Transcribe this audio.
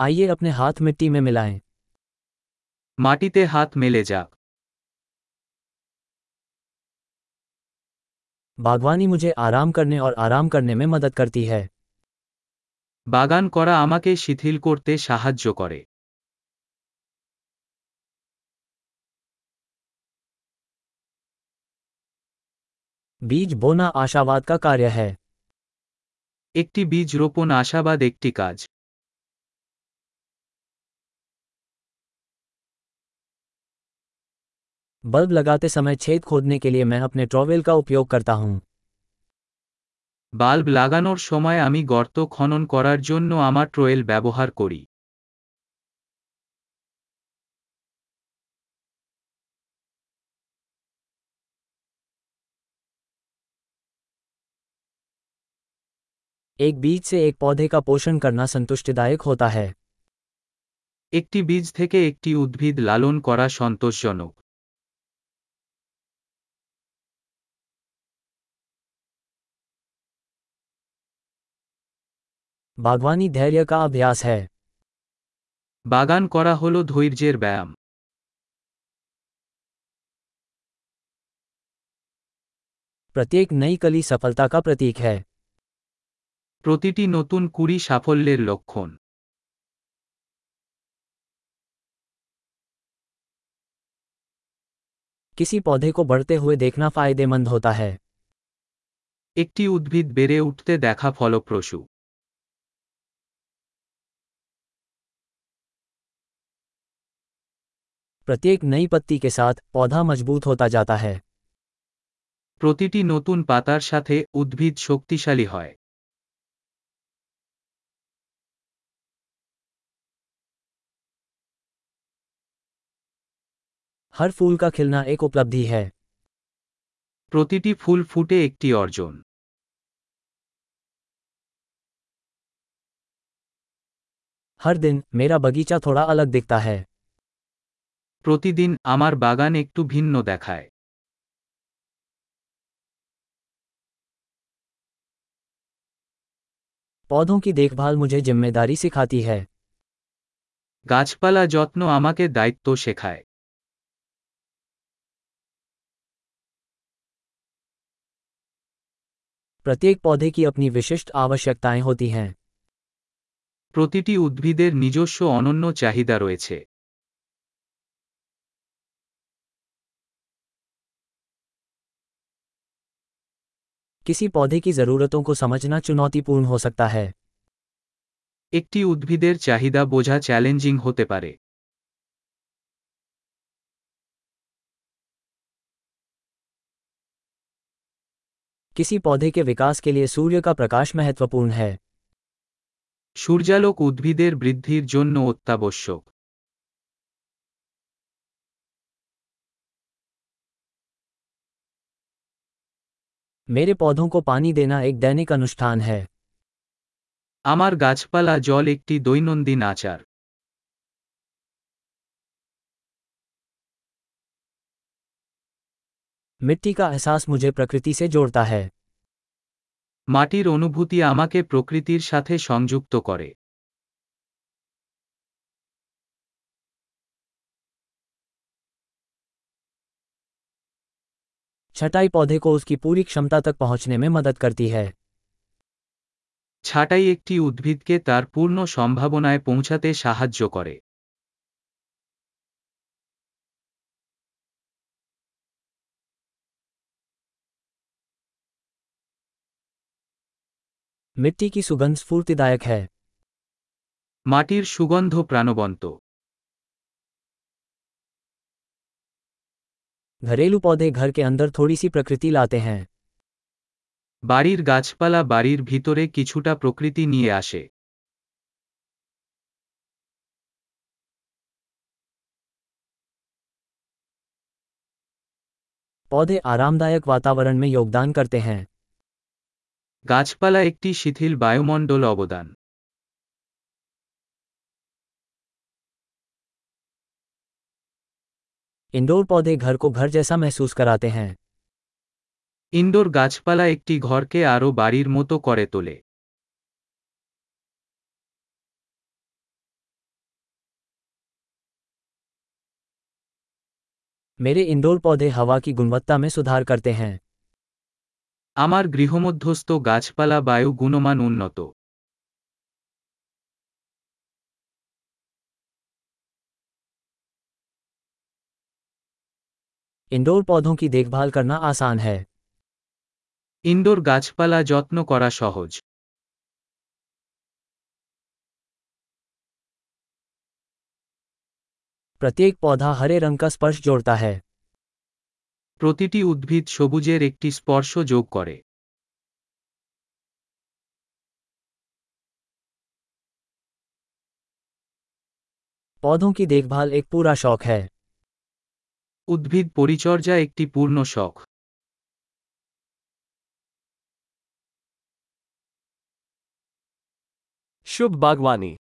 आइए अपने हाथ मिट्टी में मिलाएं মাটিতে হাত মেলে যাক बागवानी मुझे आराम करने और आराम करने में मदद करती है বাগান করা আমাকে শিথিল করতে সাহায্য করে बीज बोना आशावाद का कार्य है একটি বীজ রোপণ আশাবাদ একটি কাজ बल्ब लगाते समय छेद खोदने के लिए मैं अपने ट्रॉवेल का उपयोग करता हूं বাল্ব লাগানোর সময় আমি গর্ত খনন করার জন্য আমার ট্রোয়েল ব্যবহার করি एक बीज से एक पौधे का पोषण करना संतुष्टिदायक होता है একটি বীজ থেকে একটি উদ্ভিদ লালন করা সন্তোষজনক बागवानी धैर्य का अभ्यास है বাগান করা হল ধৈর্যের ব্যায়াম प्रत्येक नई कली सफलता का प्रतीक है প্রতিটি নতুন কুড়ি সাফল্যের লক্ষণ किसी पौधे को बढ़ते हुए देखना फायदेमंद होता है একটি উদ্ভিদ বেড়ে উঠতে দেখা ফলপ্রসূ प्रत्येक नई पत्ती के साथ पौधा मजबूत होता जाता है প্রতিটি নতুন পাতার সাথে উদ্ভিদ শক্তিশালী হয় हर फूल का खिलना एक उपलब्धि है প্রতিটি ফুল ফুটে একটি অর্জন हर दिन मेरा बगीचा थोड़ा अलग दिखता है প্রতিদিন আমার বাগান একটু ভিন্ন দেখায় पौधों की देखभाल मुझे जिम्मेदारी सिखाती है গাছপালা যত্ন আমাকে দায়িত্ব শেখায় प्रत्येक पौधे की अपनी विशिष्ट आवश्यकताएं होती हैं প্রতিটি উদ্ভিদের নিজস্ব অনন্য চাহিদা রয়েছে किसी पौधे की ज़रूरतों को समझना चुनौतीपूर्ण हो सकता है একটি উদ্ভিদের চাহিদা বোঝা চ্যালেঞ্জিং হতে পারে किसी पौधे के विकास के लिए सूर्य का प्रकाश महत्वपूर्ण है সূর্যালোক উদ্ভিদের বৃদ্ধির জন্য অত্যাবশ্যক मेरे पौधों को पानी देना एक दैनिक अनुष्ठान है আমার গাছপালা জল একটি দৈনন্দিন আচার मिट्टी का एहसास मुझे प्रकृति से जोड़ता है মাটির অনুভূতি আমাকে প্রকৃতির সাথে সংযুক্ত করে छटाई पौधे को उसकी पूरी क्षमता तक पहुंचने में मदद करती है ছাঁটাই একটি উদ্ভিদকে তার পূর্ণ সম্ভাবনায় পৌঁছাতে সাহায্য করে मिट्टी की सुगंध स्फूर्तिदायक है মাটির সুগন্ধ প্রাণবন্ত घरेलू पौधे घर के अंदर थोड़ी सी प्रकृति लाते हैं বাড়ির গাছপালা বাড়ির ভিতরে কিছুটা প্রকৃতি নিয়ে আসে पौधे आरामदायक वातावरण में योगदान करते हैं গাছপালা একটি শিথিল বায়ুমণ্ডল অবদান इंडोर पौधे घर को घर जैसा महसूस कराते हैं। इंडोर गाछपाला एक घर के आरो बारीर मतो करे तोले। मेरे इंडोर पौधे हवा की गुणवत्ता में सुधार करते हैं। আমার গৃহমধ্যস্থ গাছপালা বায়ু গুণমান উন্নত इंडोर पौधों की देखभाल करना आसान है ইনডোর গাছপালা যত্ন করা সহজ प्रत्येक पौधा हरे रंग का स्पर्श जोड़ता है প্রতিটি উদ্ভিদ সবুজের একটি স্পর্শ যোগ করে पौधों की देखभाल एक पूरा शौक है উদ্ভিদ পরিচর্যা একটি পূর্ণ শখ। শুভ বাগবানী।